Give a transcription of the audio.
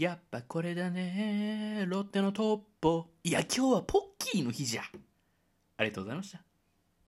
やっぱこれだね。ロッテのトッポいや今日はポッキーの日じゃ。ありがとうございました。